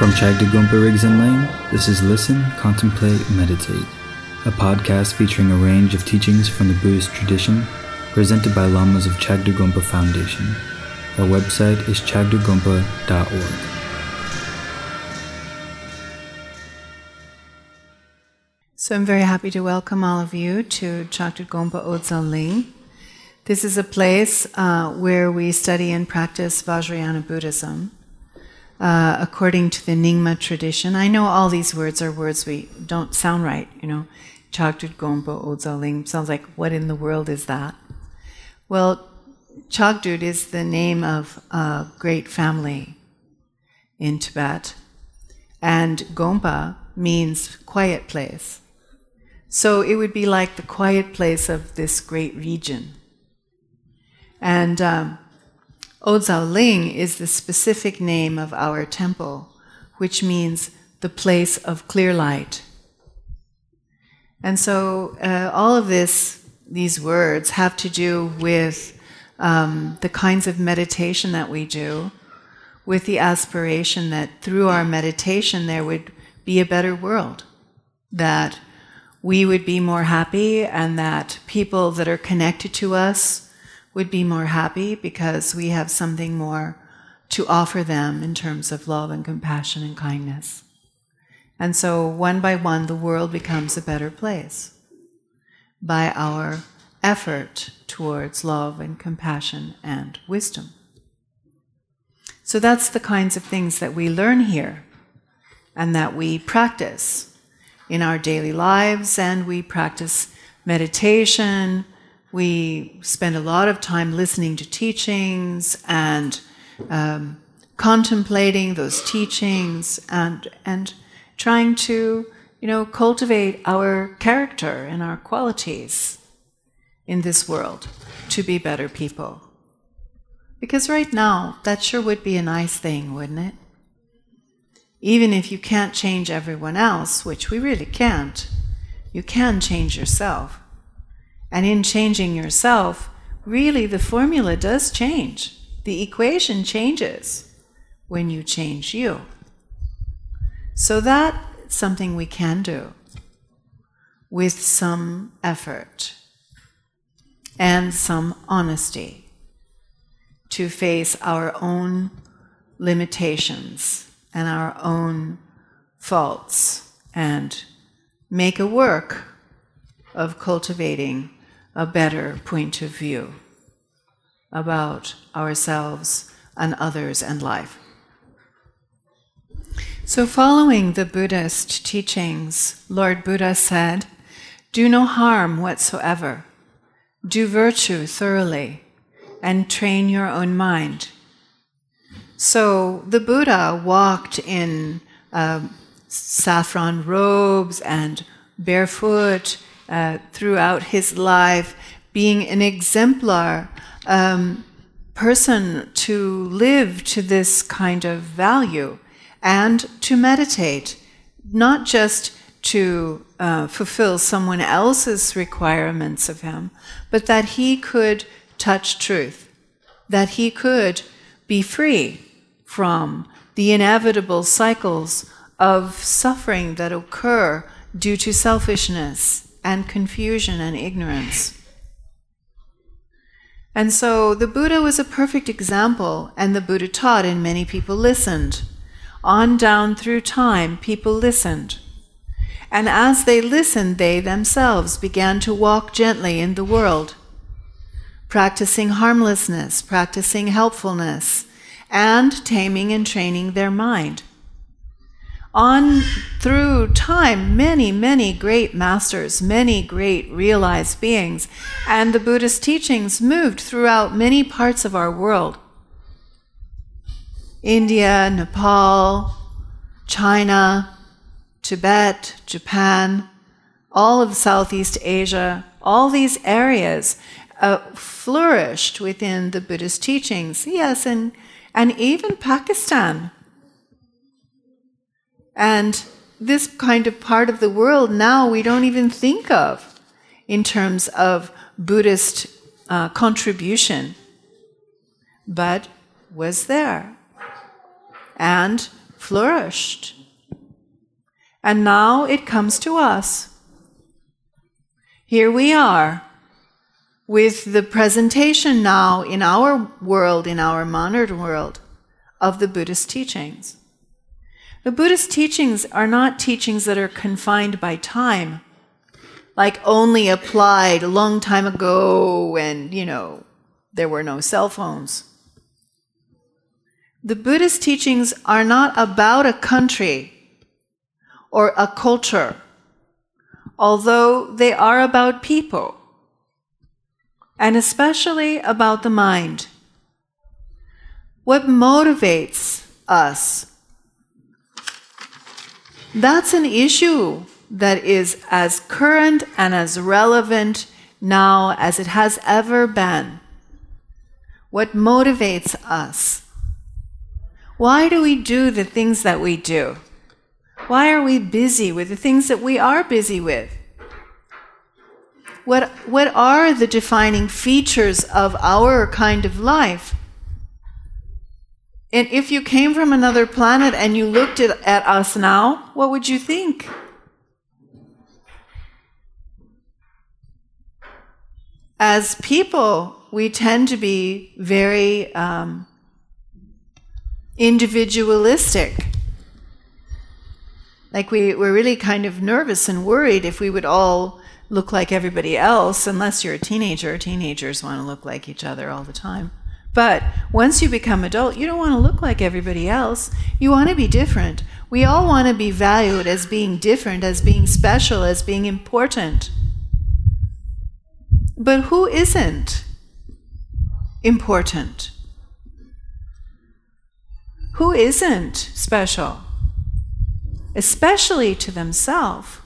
From Chagdagompa Rigdzin Ling, this is Listen, Contemplate, Meditate, a podcast featuring a range of teachings from the Buddhist tradition presented by Lamas of Chagdud Gompa Foundation. Our website is chagdudgompa.org. So I'm very happy to welcome all of you to Chagdud Gompa Odzal Ling. This is a place uh, where we study and practice Vajrayana Buddhism. Uh, according to the Nyingma tradition, I know all these words are words we don't sound right, you know. Chagdud Gompa Odzal Ling sounds like, what in the world is that? Well, Chagdud is the name of a great family in Tibet, and Gompa means quiet place. So it would be like the quiet place of this great region. And um, Odzal Ling is the specific name of our temple, which means the place of clear light. And so uh, all of this, these words have to do with um, the kinds of meditation that we do, with the aspiration that through our meditation there would be a better world, that we would be more happy, and that people that are connected to us would be more happy because we have something more to offer them in terms of love and compassion and kindness. And so, one by one, the world becomes a better place by our effort towards love and compassion and wisdom. So, that's the kinds of things that we learn here and that we practice in our daily lives, and we practice meditation. We spend a lot of time listening to teachings and um, contemplating those teachings and, and trying to, you know, cultivate our character and our qualities in this world to be better people. Because right now, that sure would be a nice thing, wouldn't it? Even if you can't change everyone else, which we really can't, you can change yourself. And in changing yourself, really the formula does change. The equation changes when you change you. So that's something we can do with some effort and some honesty to face our own limitations and our own faults and make a work of cultivating a better point of view about ourselves and others and life. So, following the Buddhist teachings, Lord Buddha said, Do no harm whatsoever do virtue thoroughly and train your own mind. So the Buddha walked in uh, saffron robes and barefoot uh, throughout his life, being an exemplar um, person to live to this kind of value and to meditate, not just to uh, fulfill someone else's requirements of him, but that he could touch truth, that he could be free from the inevitable cycles of suffering that occur due to selfishness and confusion and ignorance. And so the Buddha was a perfect example, and the Buddha taught, and many people listened. On down through time, people listened. And as they listened, they themselves began to walk gently in the world, practicing harmlessness, practicing helpfulness, and taming and training their mind. On through time, many, many great masters, many great realized beings, and the Buddhist teachings moved throughout many parts of our world India, Nepal, China, Tibet, Japan, all of Southeast Asia, all these areas uh, flourished within the Buddhist teachings. Yes, and, and even Pakistan. And this kind of part of the world now we don't even think of in terms of Buddhist uh, contribution, but was there. And flourished. And now it comes to us. Here we are with the presentation now in our world, in our modern world, of the Buddhist teachings. The Buddhist teachings are not teachings that are confined by time, like only applied a long time ago when, you know, there were no cell phones. The Buddhist teachings are not about a country or a culture, although they are about people, and especially about the mind. What motivates us? That's an issue that is as current and as relevant now as it has ever been. What motivates us? Why do we do the things that we do? Why are we busy with the things that we are busy with? What, what are the defining features of our kind of life? And if you came from another planet and you looked at, at us now, what would you think? As people, we tend to be very um, individualistic. Like we, we're really kind of nervous and worried if we would all look like everybody else, unless you're a teenager. Teenagers want to look like each other all the time. But once you become adult, you don't want to look like everybody else. You want to be different. We all want to be valued as being different, as being special, as being important. But who isn't important? Who isn't special? Especially to themselves.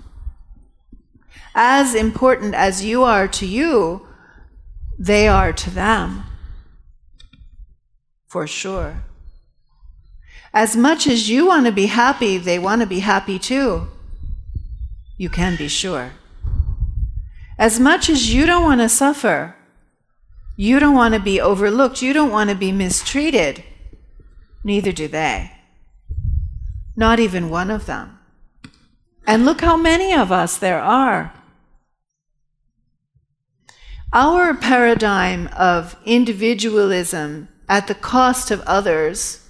As important as you are to you, they are to them. For sure. As much as you want to be happy, they want to be happy too. You can be sure. As much as you don't want to suffer, you don't want to be overlooked, you don't want to be mistreated, Neither do they. Not even one of them. And look how many of us there are. Our paradigm of individualism at the cost of others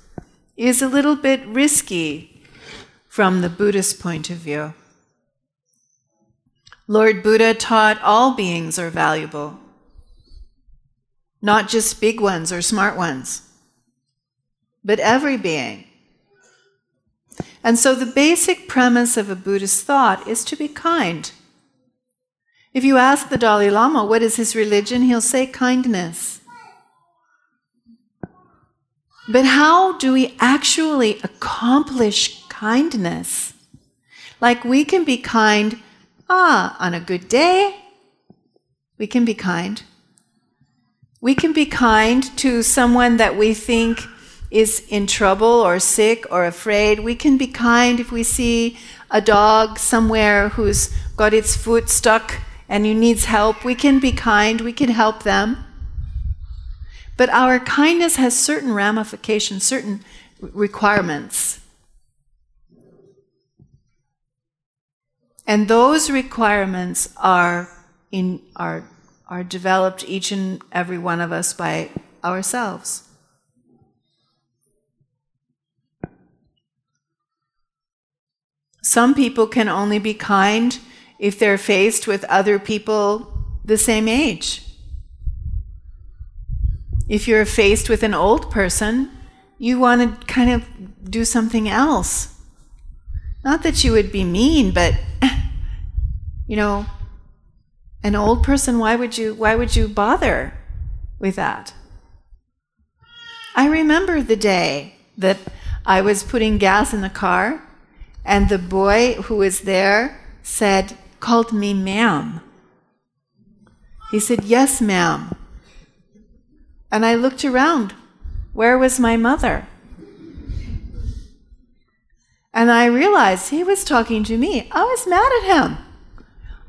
is a little bit risky from the Buddhist point of view. Lord Buddha taught all beings are valuable, not just big ones or smart ones but every being. And so the basic premise of a Buddhist thought is to be kind. If you ask the Dalai Lama what is his religion, he'll say kindness. But how do we actually accomplish kindness? Like we can be kind, ah, on a good day, we can be kind. We can be kind to someone that we think is in trouble or sick or afraid, we can be kind if we see a dog somewhere who's got its foot stuck and who needs help. We can be kind, we can help them. But our kindness has certain ramifications, certain requirements. And those requirements are, in, are, are developed each and every one of us by ourselves. Some people can only be kind if they're faced with other people the same age. If you're faced with an old person, you want to kind of do something else. Not that you would be mean, but you know, an old person, why would you why would you bother with that? I remember the day that I was putting gas in the car and the boy who was there said, called me ma'am. He said, Yes, ma'am. And I looked around. Where was my mother? And I realized he was talking to me. I was mad at him.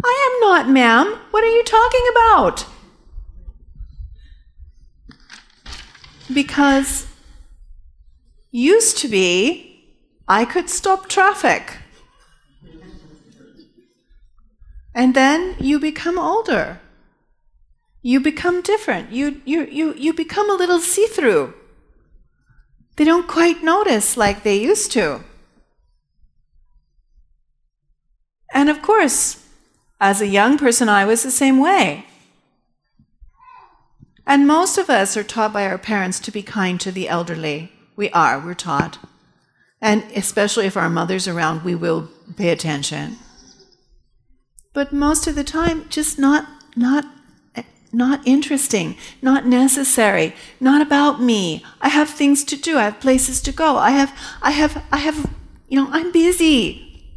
I am not, ma'am. What are you talking about? Because used to be I could stop traffic. And then you become older. You become different. You, you, you, you become a little see through. They don't quite notice like they used to. And of course, as a young person, I was the same way. And most of us are taught by our parents to be kind to the elderly. We are, we're taught. And especially if our mother's around, we will pay attention. But most of the time, just not, not, not interesting, not necessary, not about me. I have things to do. I have places to go. I have, I have, I have, you know, I'm busy.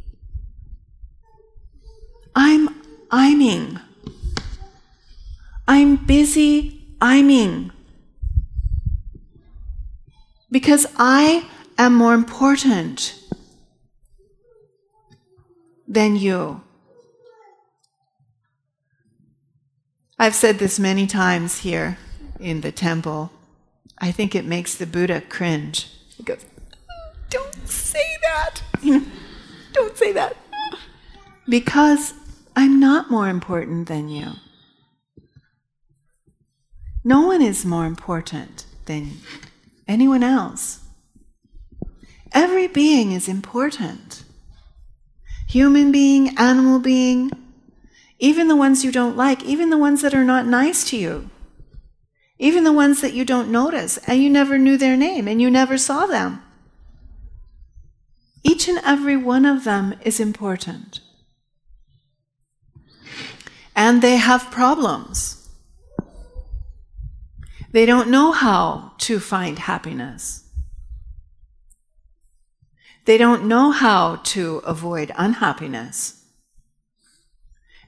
I'm iming. I'm busy iming. Because I am more important than you. I've said this many times here in the temple. I think it makes the Buddha cringe. He goes, Don't say that. Don't say that. Because I'm not more important than you. No one is more important than anyone else. Every being is important. Human being, animal being, even the ones you don't like, even the ones that are not nice to you, even the ones that you don't notice and you never knew their name and you never saw them. Each and every one of them is important. And they have problems. They don't know how to find happiness. They don't know how to avoid unhappiness.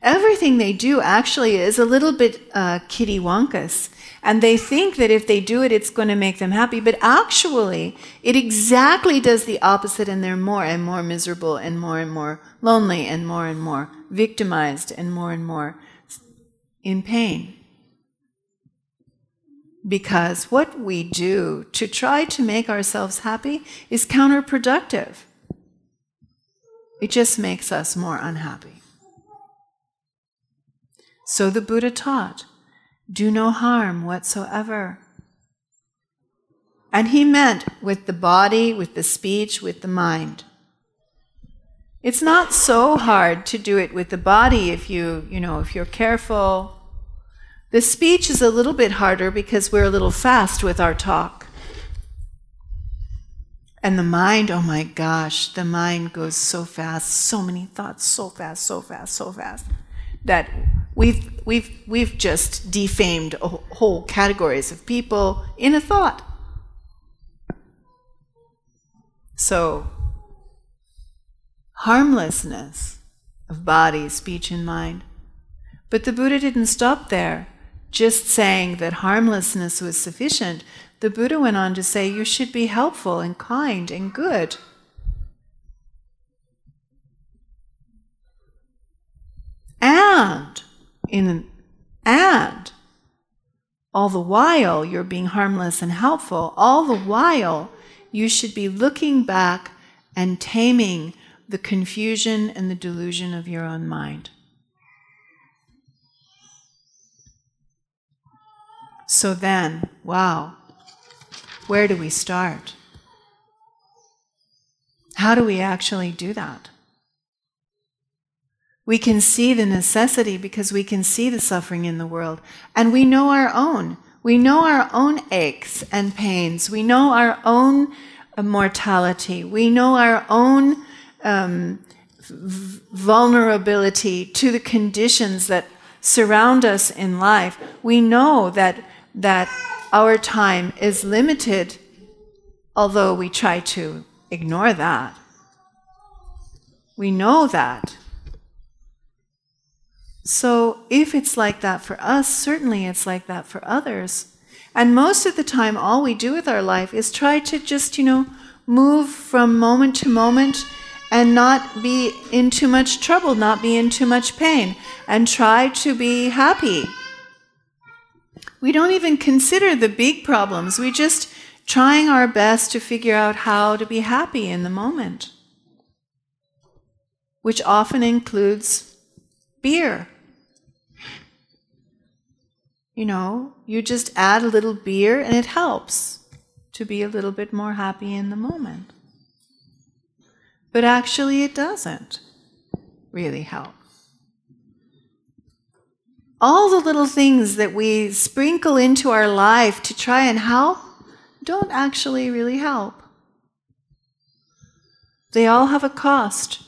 Everything they do actually is a little bit uh, kitty wonkus. And they think that if they do it, it's going to make them happy. But actually, it exactly does the opposite, and they're more and more miserable, and more and more lonely, and more and more victimized, and more and more in pain. Because what we do to try to make ourselves happy is counterproductive. It just makes us more unhappy. So the Buddha taught do no harm whatsoever. And he meant with the body, with the speech, with the mind. It's not so hard to do it with the body if you, you know, if you're careful, the speech is a little bit harder because we're a little fast with our talk. And the mind, oh my gosh, the mind goes so fast, so many thoughts, so fast, so fast, so fast, that we've, we've, we've just defamed whole categories of people in a thought. So, harmlessness of body, speech, and mind. But the Buddha didn't stop there just saying that harmlessness was sufficient, the Buddha went on to say you should be helpful and kind and good. And in and all the while you're being harmless and helpful, all the while you should be looking back and taming the confusion and the delusion of your own mind. So then, wow, where do we start? How do we actually do that? We can see the necessity because we can see the suffering in the world, and we know our own. We know our own aches and pains. We know our own mortality. We know our own um, vulnerability to the conditions that surround us in life. We know that that our time is limited, although we try to ignore that. We know that. So, if it's like that for us, certainly it's like that for others. And most of the time, all we do with our life is try to just, you know, move from moment to moment and not be in too much trouble, not be in too much pain, and try to be happy we don't even consider the big problems. We just trying our best to figure out how to be happy in the moment, which often includes beer. You know, you just add a little beer and it helps to be a little bit more happy in the moment. But actually, it doesn't really help. All the little things that we sprinkle into our life to try and help don't actually really help. They all have a cost.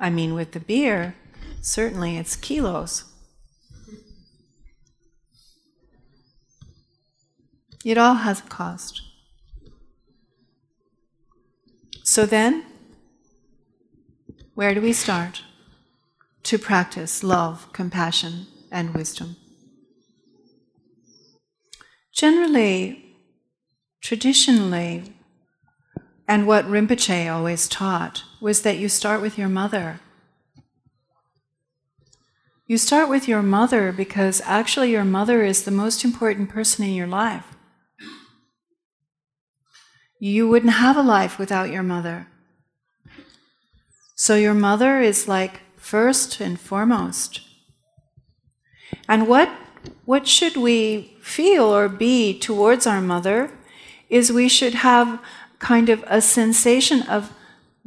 I mean, with the beer, certainly it's kilos. It all has a cost. So then, where do we start to practice love, compassion, and wisdom? Generally, traditionally, and what Rinpoche always taught was that you start with your mother. You start with your mother because actually your mother is the most important person in your life. You wouldn't have a life without your mother. So your mother is like first and foremost. And what, what should we feel or be towards our mother is we should have kind of a sensation of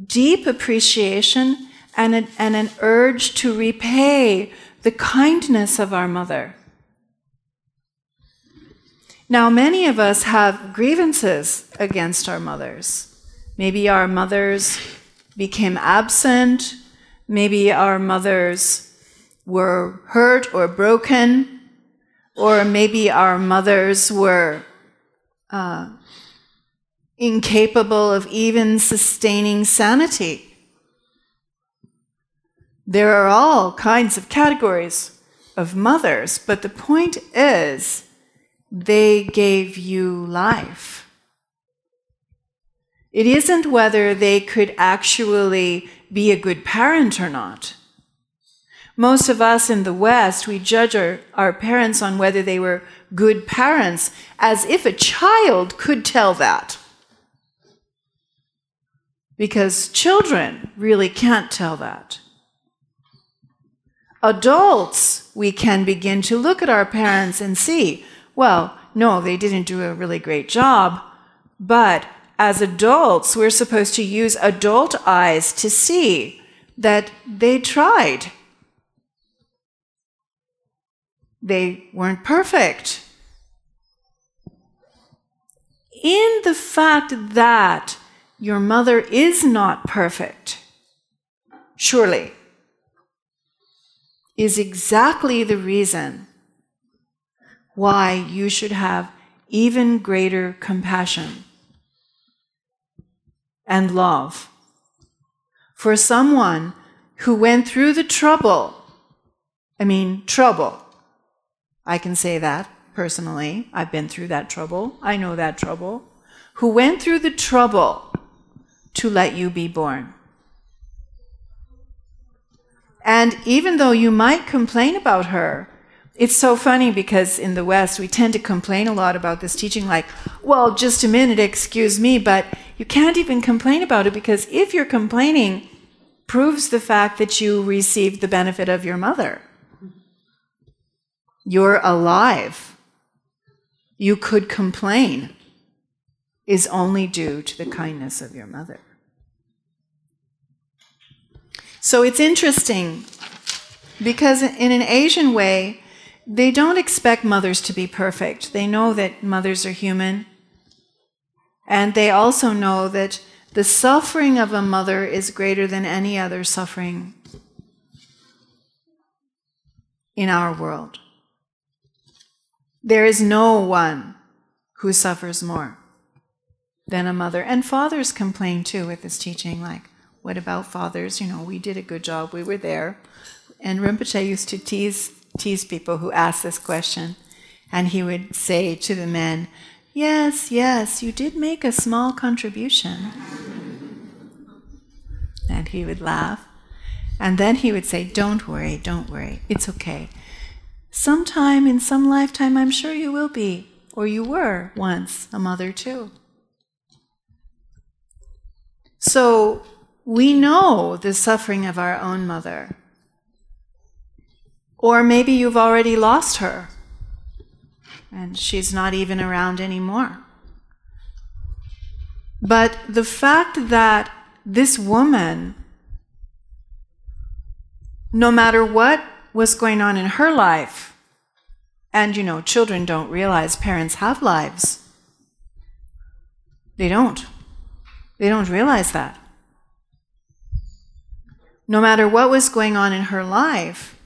deep appreciation and, and an urge to repay the kindness of our mother. Now, many of us have grievances against our mothers. Maybe our mothers became absent, maybe our mothers were hurt or broken, or maybe our mothers were uh, incapable of even sustaining sanity. There are all kinds of categories of mothers, but the point is they gave you life. It isn't whether they could actually be a good parent or not. Most of us in the West, we judge our, our parents on whether they were good parents as if a child could tell that. Because children really can't tell that. Adults, we can begin to look at our parents and see well, no, they didn't do a really great job, but as adults, we're supposed to use adult eyes to see that they tried. They weren't perfect. In the fact that your mother is not perfect, surely, is exactly the reason why you should have even greater compassion and love for someone who went through the trouble. I mean, trouble. I can say that personally. I've been through that trouble. I know that trouble. Who went through the trouble to let you be born. And even though you might complain about her, it's so funny because in the West, we tend to complain a lot about this teaching, like, well, just a minute, excuse me, but you can't even complain about it because if you're complaining, proves the fact that you received the benefit of your mother. You're alive. You could complain is only due to the kindness of your mother. So it's interesting because in an Asian way, they don't expect mothers to be perfect. They know that mothers are human. And they also know that the suffering of a mother is greater than any other suffering in our world. There is no one who suffers more than a mother. And fathers complain too with this teaching, like, what about fathers? You know, we did a good job, we were there. And Rinpoche used to tease tease people who asked this question. And he would say to the men, Yes, yes, you did make a small contribution. And he would laugh. And then he would say, Don't worry, don't worry, it's okay. Sometime in some lifetime, I'm sure you will be or you were once a mother too. So we know the suffering of our own mother. Or maybe you've already lost her and she's not even around anymore. But the fact that this woman, no matter what was going on in her life, and you know, children don't realize parents have lives. They don't. They don't realize that. No matter what was going on in her life,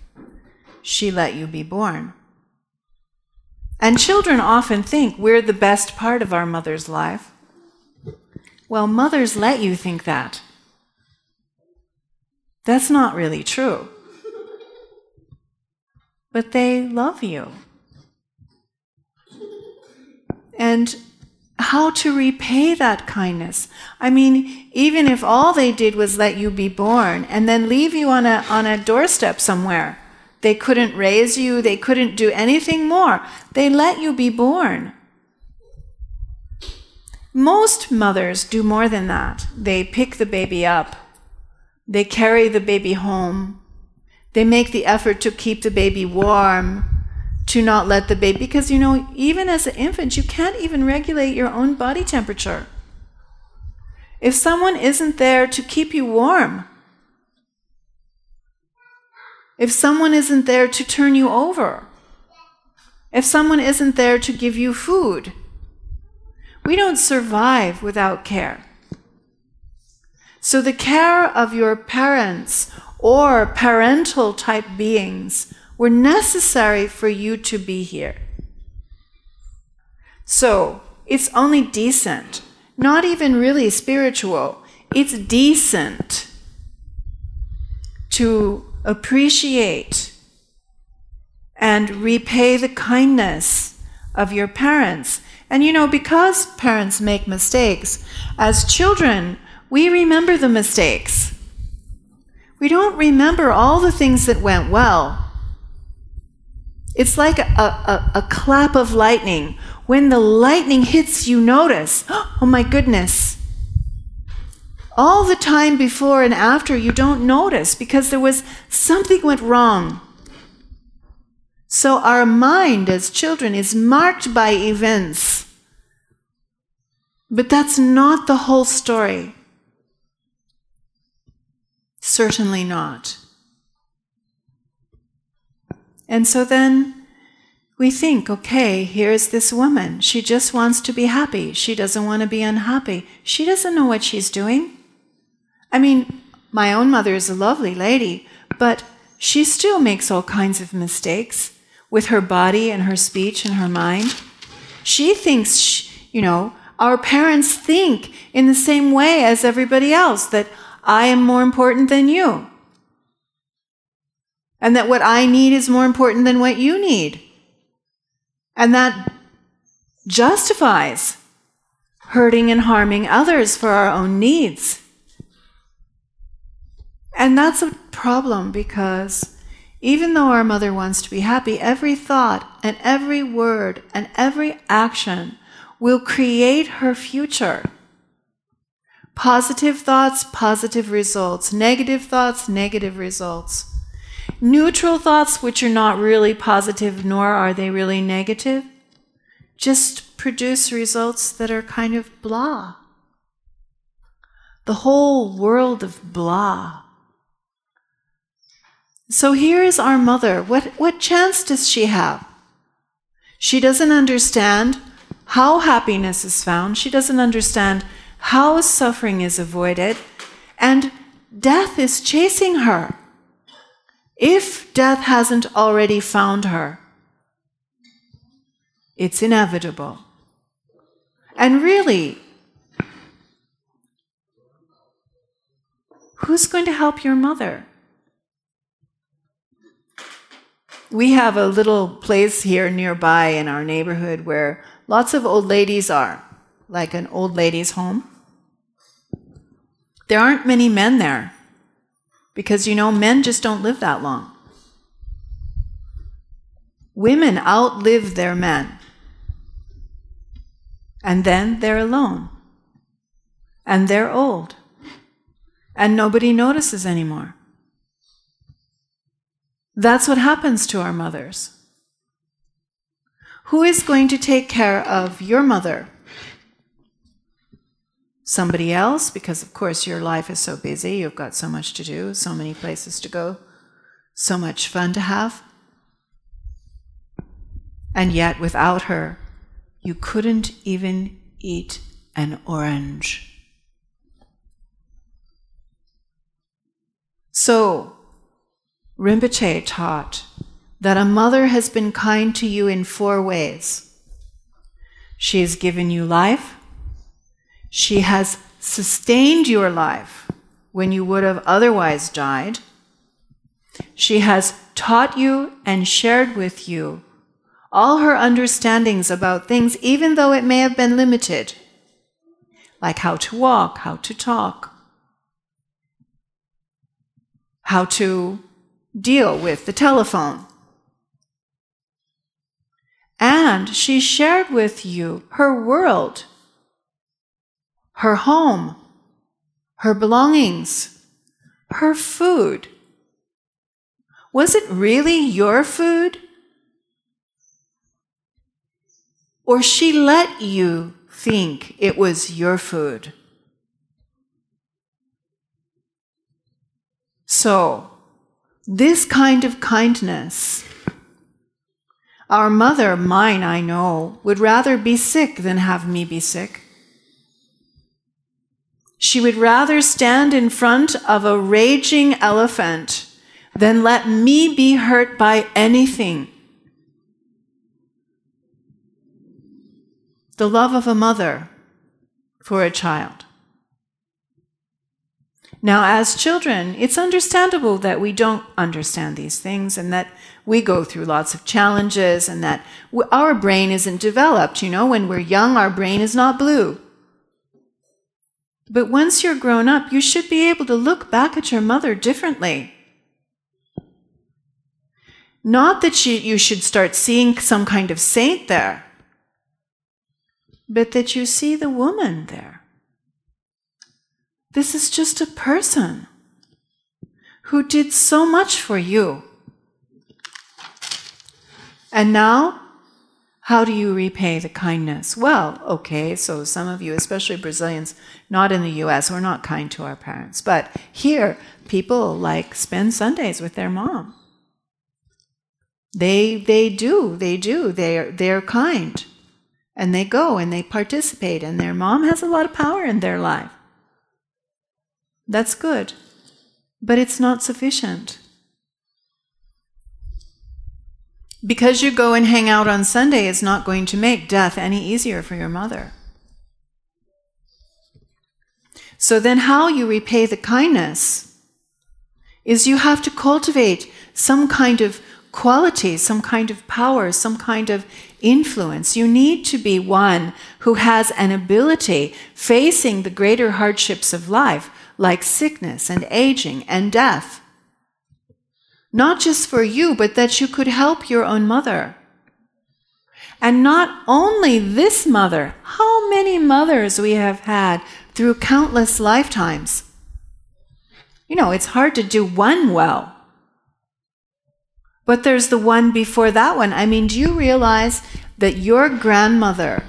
she let you be born. And children often think we're the best part of our mother's life. Well, mothers let you think that. That's not really true. But they love you. And how to repay that kindness. I mean, even if all they did was let you be born and then leave you on a, on a doorstep somewhere, they couldn't raise you, they couldn't do anything more. They let you be born. Most mothers do more than that. They pick the baby up, they carry the baby home, they make the effort to keep the baby warm, to not let the baby, because you know, even as an infant, you can't even regulate your own body temperature. If someone isn't there to keep you warm, if someone isn't there to turn you over, if someone isn't there to give you food, we don't survive without care. So, the care of your parents or parental type beings were necessary for you to be here. So, it's only decent, not even really spiritual, it's decent to appreciate and repay the kindness of your parents. And you know, because parents make mistakes, as children, we remember the mistakes. We don't remember all the things that went well. It's like a, a, a, clap of lightning. When the lightning hits, you notice, oh my goodness. All the time before and after, you don't notice because there was something went wrong. So our mind as children is marked by events. But that's not the whole story. Certainly not. And so then we think, okay, here's this woman. She just wants to be happy. She doesn't want to be unhappy. She doesn't know what she's doing. I mean, my own mother is a lovely lady, but she still makes all kinds of mistakes with her body and her speech and her mind. She thinks, she, you know, our parents think in the same way as everybody else that I am more important than you. And that what I need is more important than what you need. And that justifies hurting and harming others for our own needs. And that's a problem because even though our mother wants to be happy, every thought and every word and every action will create her future. Positive thoughts, positive results. Negative thoughts, negative results. Neutral thoughts, which are not really positive nor are they really negative, just produce results that are kind of blah. The whole world of blah. So here is our mother. What, what chance does she have? She doesn't understand how happiness is found. She doesn't understand how suffering is avoided. And death is chasing her. If death hasn't already found her, it's inevitable. And really, who's going to help your mother? We have a little place here nearby in our neighborhood where lots of old ladies are, like an old ladies' home. There aren't many men there because you know, men just don't live that long. Women outlive their men. And then they're alone. And they're old. And nobody notices anymore. That's what happens to our mothers. Who is going to take care of your mother? Somebody else, because of course your life is so busy, you've got so much to do, so many places to go, so much fun to have. And yet, without her, you couldn't even eat an orange. So, Rinpoche taught that a mother has been kind to you in four ways. She has given you life, she has sustained your life when you would have otherwise died. She has taught you and shared with you all her understandings about things, even though it may have been limited, like how to walk, how to talk, how to deal with the telephone. And she shared with you her world, her home, her belongings, her food. Was it really your food? Or she let you think it was your food? So, this kind of kindness our mother, mine, I know, would rather be sick than have me be sick. She would rather stand in front of a raging elephant than let me be hurt by anything. The love of a mother for a child. Now, as children, it's understandable that we don't understand these things and that we go through lots of challenges and that our brain isn't developed. You know, when we're young, our brain is not blue. But once you're grown up, you should be able to look back at your mother differently. Not that you, you should start seeing some kind of saint there, but that you see the woman there. This is just a person who did so much for you. And now, how do you repay the kindness? Well, okay, so some of you, especially Brazilians, not in the US, we're not kind to our parents. But here, people like spend Sundays with their mom. They, they do, they do, they're, they're kind. And they go and they participate, and their mom has a lot of power in their life. That's good, but it's not sufficient. Because you go and hang out on Sunday is not going to make death any easier for your mother. So then, how you repay the kindness is you have to cultivate some kind of quality, some kind of power, some kind of influence. You need to be one who has an ability facing the greater hardships of life like sickness and aging and death. Not just for you, but that you could help your own mother. And not only this mother, how many mothers we have had through countless lifetimes. You know, it's hard to do one well. But there's the one before that one. I mean, do you realize that your grandmother,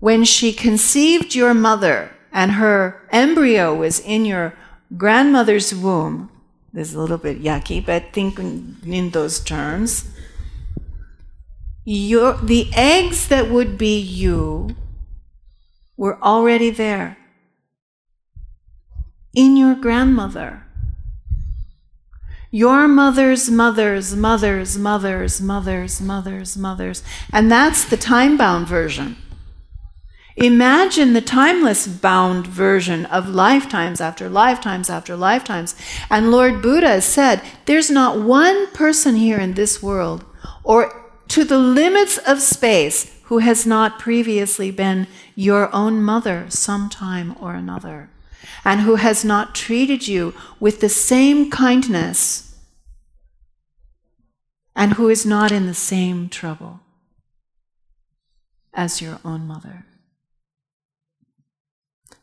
when she conceived your mother, and her embryo was in your grandmother's womb, this is a little bit yucky, but think in those terms. Your, the eggs that would be you were already there in your grandmother. Your mother's mother's mother's mother's mother's mother's mother's. And that's the time bound version. Imagine the timeless bound version of lifetimes after lifetimes after lifetimes. And Lord Buddha said, There's not one person here in this world, or to the limits of space, who has not previously been your own mother sometime or another, and who has not treated you with the same kindness, and who is not in the same trouble. as your own mother.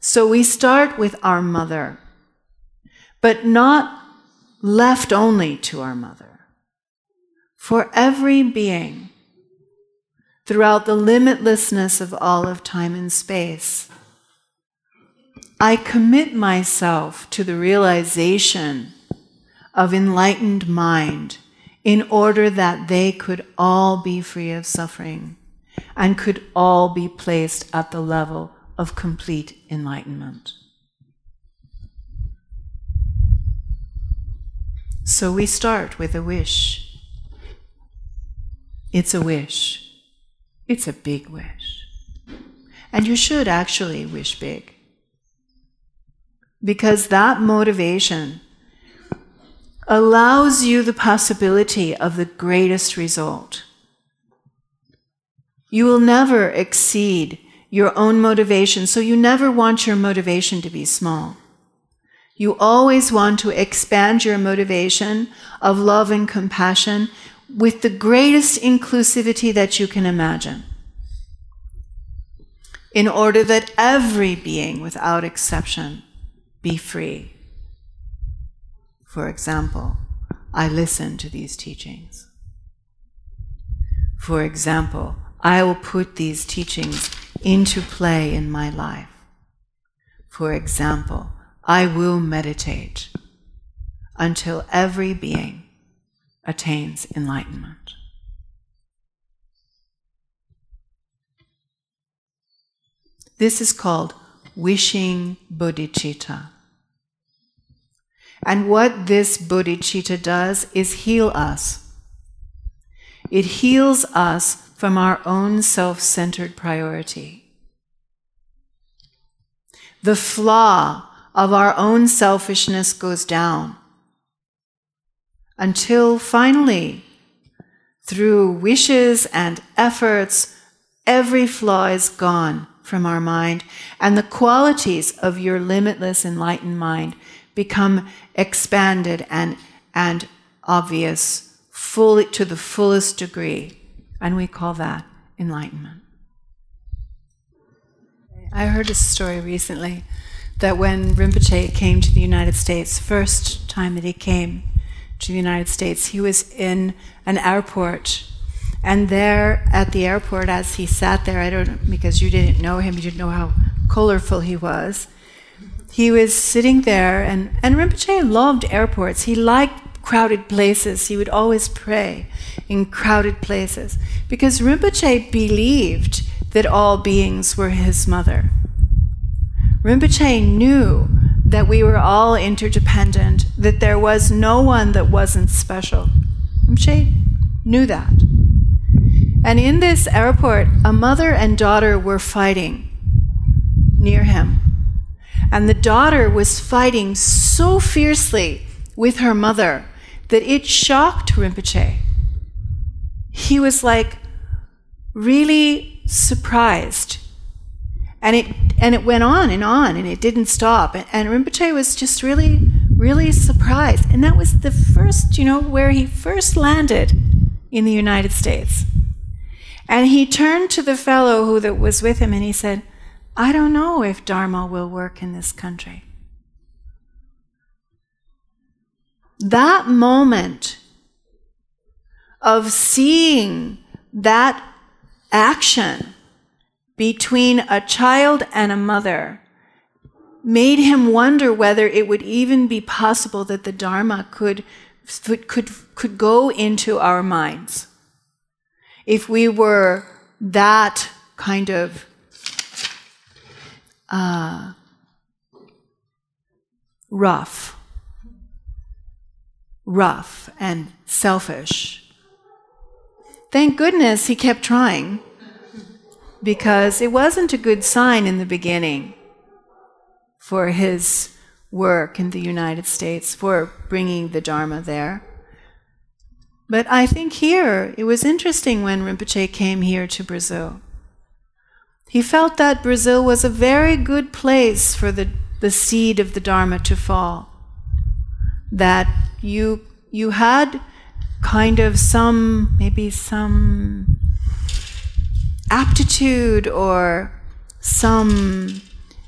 So we start with our mother, but not left only to our mother. For every being, throughout the limitlessness of all of time and space, I commit myself to the realization of enlightened mind in order that they could all be free of suffering and could all be placed at the level of complete enlightenment. So we start with a wish. It's a wish. It's a big wish. And you should actually wish big. Because that motivation allows you the possibility of the greatest result. You will never exceed your own motivation, so you never want your motivation to be small. You always want to expand your motivation of love and compassion with the greatest inclusivity that you can imagine, in order that every being, without exception, be free. For example, I listen to these teachings. For example, I will put these teachings into play in my life. For example, I will meditate until every being attains enlightenment. This is called wishing bodhicitta. And what this bodhicitta does is heal us. It heals us from our own self centered priority. The flaw of our own selfishness goes down until finally, through wishes and efforts, every flaw is gone from our mind, and the qualities of your limitless enlightened mind become expanded and, and obvious fully to the fullest degree. And we call that enlightenment. I heard a story recently that when Rinpoche came to the United States, first time that he came to the United States, he was in an airport. And there at the airport, as he sat there, I don't because you didn't know him, you didn't know how colorful he was. He was sitting there, and, and Rinpoche loved airports. He liked crowded places. He would always pray in crowded places because Rinpoche believed that all beings were his mother. Rinpoche knew that we were all interdependent, that there was no one that wasn't special. Rinpoche knew that. And in this airport, a mother and daughter were fighting near him. And the daughter was fighting so fiercely with her mother that it shocked Rinpoche. He was like really surprised and it and it went on and on and it didn't stop. And, and Rinpoche was just really, really surprised. And that was the first, you know, where he first landed in the United States. And he turned to the fellow who that was with him and he said, I don't know if Dharma will work in this country. That moment of seeing that action between a child and a mother made him wonder whether it would even be possible that the Dharma could, could, could go into our minds. If we were that kind of uh, rough, rough and selfish. Thank goodness he kept trying because it wasn't a good sign in the beginning for his work in the United States, for bringing the Dharma there. But I think here, it was interesting when Rinpoche came here to Brazil. He felt that Brazil was a very good place for the, the seed of the Dharma to fall. That you, you had kind of some, maybe some aptitude or some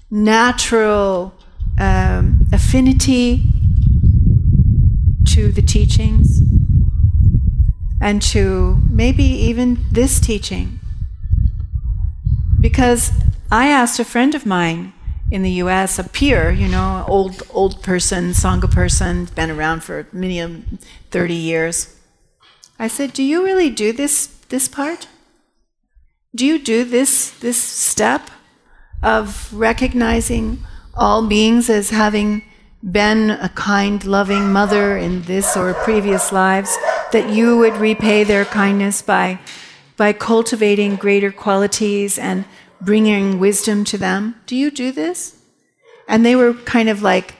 natural um, affinity to the teachings and to maybe even this teaching. Because I asked a friend of mine in the US, a peer, you know, old old person, Sangha person, been around for minimum 30 years. I said, "Do you really do this this part? Do you do this this step of recognizing all beings as having been a kind, loving mother in this or previous lives, that you would repay their kindness by, by cultivating greater qualities and bringing wisdom to them. Do you do this? And they were kind of like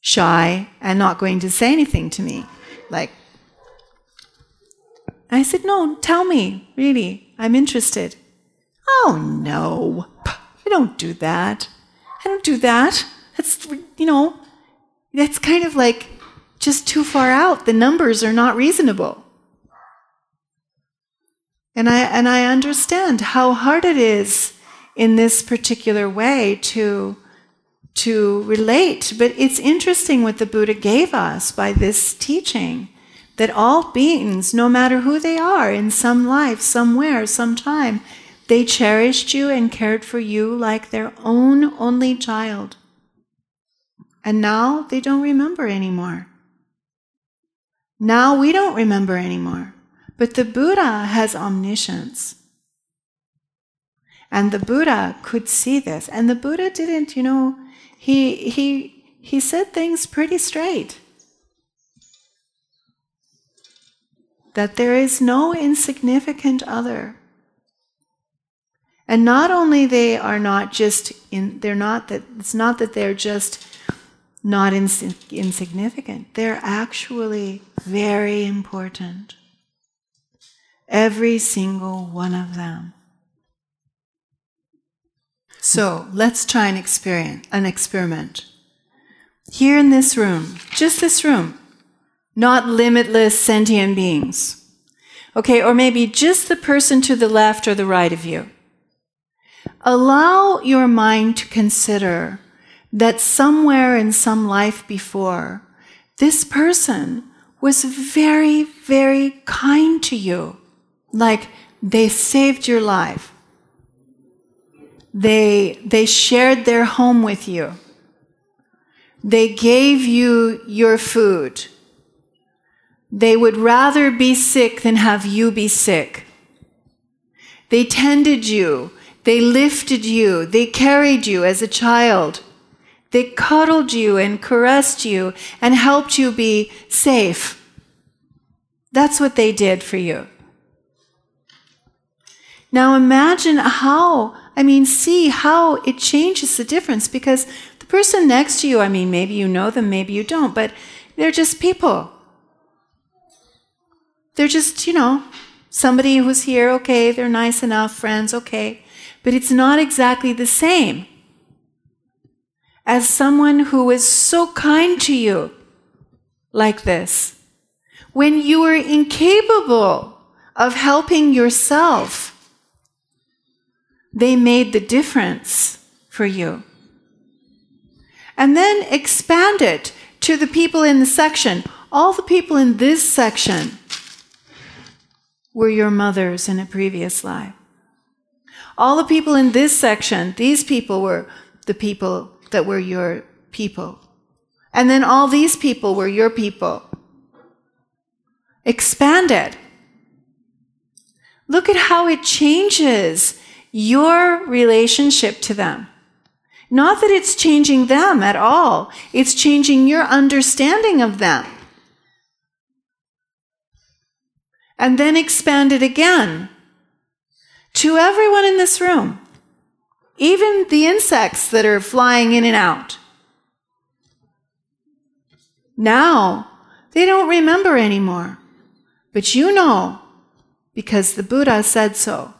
shy and not going to say anything to me. Like, I said, No, tell me, really, I'm interested. Oh, no, I don't do that. I don't do that. That's, you know, that's kind of like just too far out. The numbers are not reasonable. And I, and I understand how hard it is in this particular way to, to relate. But it's interesting what the Buddha gave us by this teaching that all beings, no matter who they are, in some life, somewhere, sometime, they cherished you and cared for you like their own only child. And now they don't remember anymore. Now we don't remember anymore. But the Buddha has omniscience. And the Buddha could see this. And the Buddha didn't, you know, he, he, he said things pretty straight. That there is no insignificant other. And not only they are not just in, they're not that, it's not that they're just not ins- insignificant. They're actually very important. Every single one of them. So let's try an an experiment. Here in this room, just this room, not limitless sentient beings. Okay, or maybe just the person to the left or the right of you. Allow your mind to consider that somewhere in some life before, this person was very, very kind to you. Like they saved your life. They, they shared their home with you. They gave you your food. They would rather be sick than have you be sick. They tended you. They lifted you. They carried you as a child. They cuddled you and caressed you and helped you be safe. That's what they did for you. Now imagine how, I mean, see how it changes the difference because the person next to you, I mean, maybe you know them, maybe you don't, but they're just people. They're just, you know, somebody who's here, okay, they're nice enough, friends, okay, but it's not exactly the same as someone who is so kind to you like this, when you are incapable of helping yourself, they made the difference for you. And then expand it to the people in the section. All the people in this section were your mothers in a previous life. All the people in this section, these people were the people that were your people. And then all these people were your people. Expand it. Look at how it changes your relationship to them. Not that it's changing them at all, it's changing your understanding of them. And then expand it again to everyone in this room. Even the insects that are flying in and out. Now, they don't remember anymore. But you know, because the Buddha said so.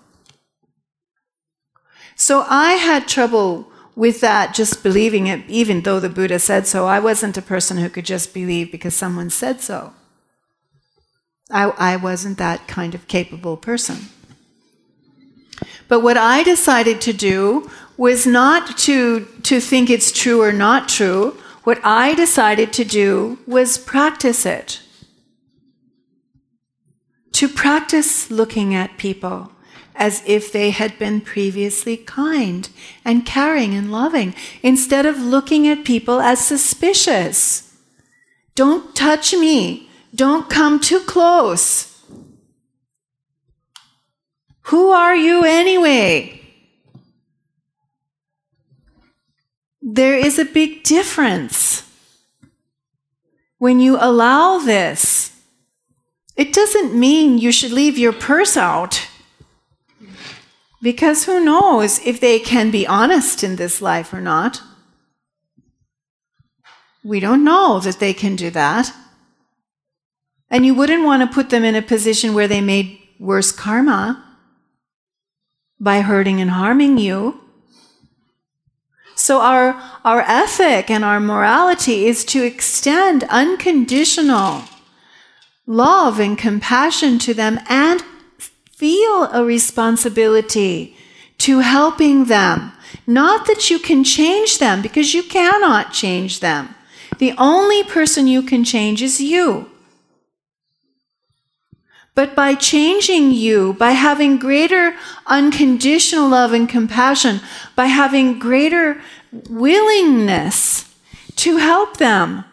So I had trouble with that, just believing it, even though the Buddha said so. I wasn't a person who could just believe because someone said so. I, I wasn't that kind of capable person. But what I decided to do was not to, to think it's true or not true. What I decided to do was practice it. To practice looking at people as if they had been previously kind and caring and loving, instead of looking at people as suspicious. Don't touch me. Don't come too close. Who are you anyway? There is a big difference. When you allow this, it doesn't mean you should leave your purse out. Because who knows if they can be honest in this life or not? We don't know that they can do that. And you wouldn't want to put them in a position where they made worse karma by hurting and harming you. So, our, our ethic and our morality is to extend unconditional love and compassion to them and feel a responsibility to helping them. Not that you can change them, because you cannot change them. The only person you can change is you. But by changing you, by having greater unconditional love and compassion, by having greater willingness to help them,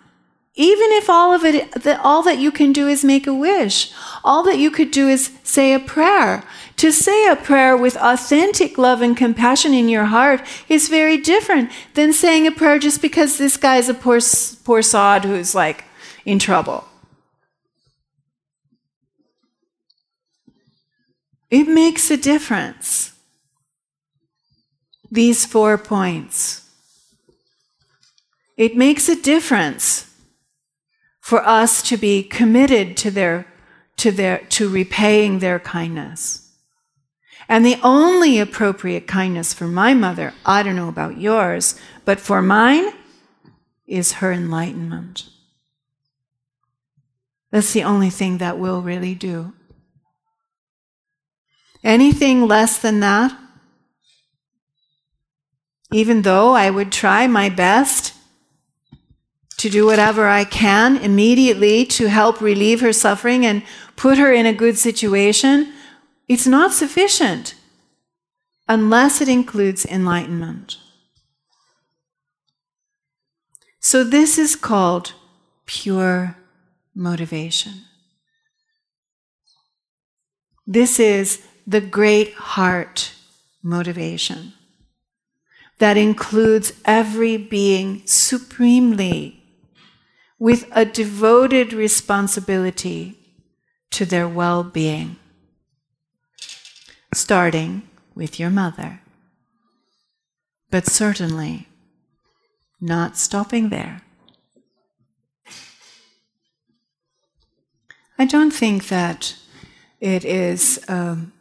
even if all of it, all that you can do is make a wish, all that you could do is say a prayer. To say a prayer with authentic love and compassion in your heart is very different than saying a prayer just because this guy's a poor, poor sod who's like in trouble. It makes a difference. These four points. It makes a difference for us to be committed to their to their to repaying their kindness. And the only appropriate kindness for my mother, I don't know about yours, but for mine is her enlightenment. That's the only thing that will really do. Anything less than that, even though I would try my best to do whatever I can immediately to help relieve her suffering and put her in a good situation, it's not sufficient unless it includes enlightenment. So, this is called pure motivation. This is the great heart motivation that includes every being supremely with a devoted responsibility to their well being, starting with your mother, but certainly not stopping there. I don't think that it is um,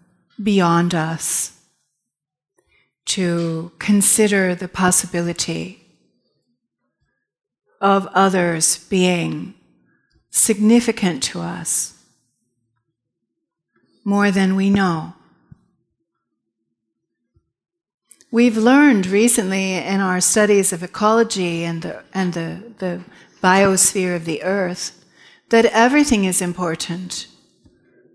beyond us to consider the possibility of others being significant to us more than we know. We've learned recently in our studies of ecology and the, and the, the biosphere of the earth that everything is important.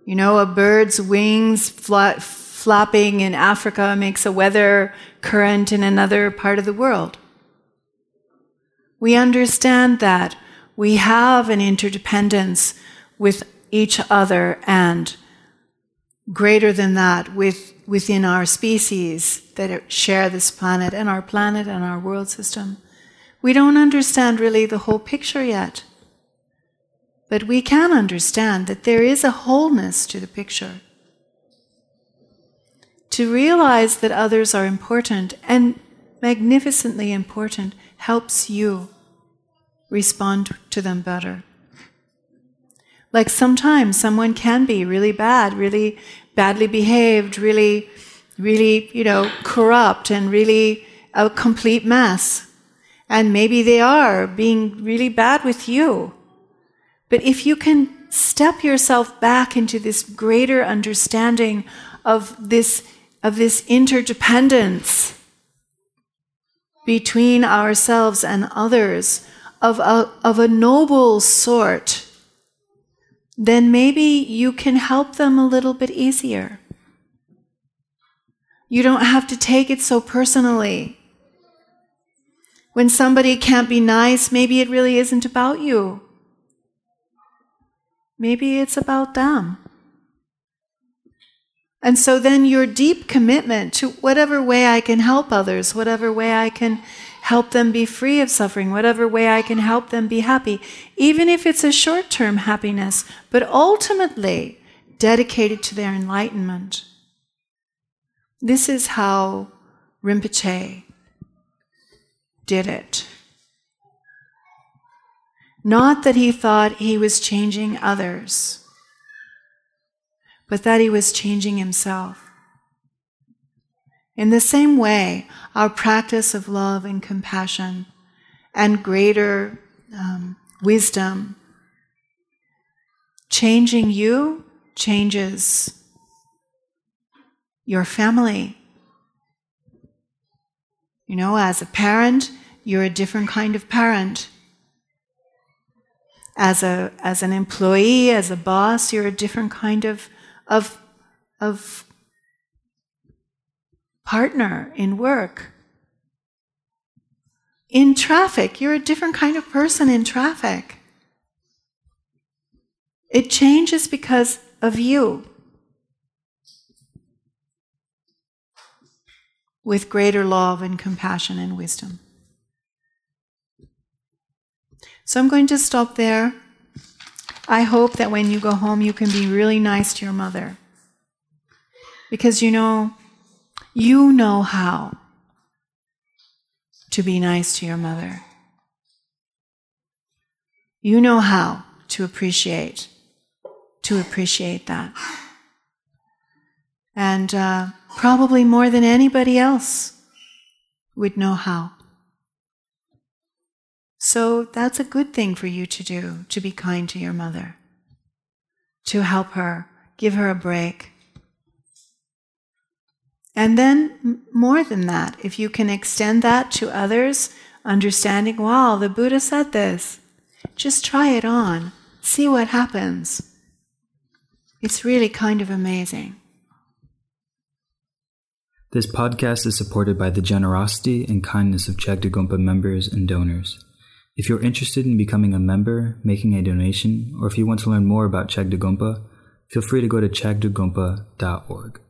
You know, a bird's wings fla- flapping in Africa makes a weather current in another part of the world we understand that we have an interdependence with each other and greater than that with, within our species that share this planet and our planet and our world system. We don't understand really the whole picture yet. But we can understand that there is a wholeness to the picture. To realize that others are important and magnificently important helps you respond to them better. Like sometimes someone can be really bad, really badly behaved, really, really, you know, corrupt and really a complete mess. And maybe they are being really bad with you. But if you can step yourself back into this greater understanding of this of this interdependence between ourselves and others of a, of a noble sort, then maybe you can help them a little bit easier. You don't have to take it so personally. When somebody can't be nice, maybe it really isn't about you. Maybe it's about them. And so then your deep commitment to whatever way I can help others, whatever way I can help them be free of suffering, whatever way I can help them be happy, even if it's a short term happiness, but ultimately dedicated to their enlightenment. This is how Rinpoche did it. Not that he thought he was changing others, but that he was changing himself. In the same way, our practice of love and compassion and greater um, wisdom, changing you changes your family. You know, as a parent, you're a different kind of parent as a as an employee, as a boss, you're a different kind of of of partner in work. In traffic, you're a different kind of person in traffic. It changes because of you. With greater love and compassion and wisdom. So I'm going to stop there. I hope that when you go home, you can be really nice to your mother. Because you know, you know how to be nice to your mother. You know how to appreciate, to appreciate that. And uh, probably more than anybody else would know how. So that's a good thing for you to do, to be kind to your mother, to help her, give her a break. And then, more than that, if you can extend that to others, understanding, wow, the Buddha said this, just try it on, see what happens. It's really kind of amazing. This podcast is supported by the generosity and kindness of Chagdud Gompa members and donors. If you're interested in becoming a member, making a donation, or if you want to learn more about Chagdud Gompa, feel free to go to chagdudgompa.org.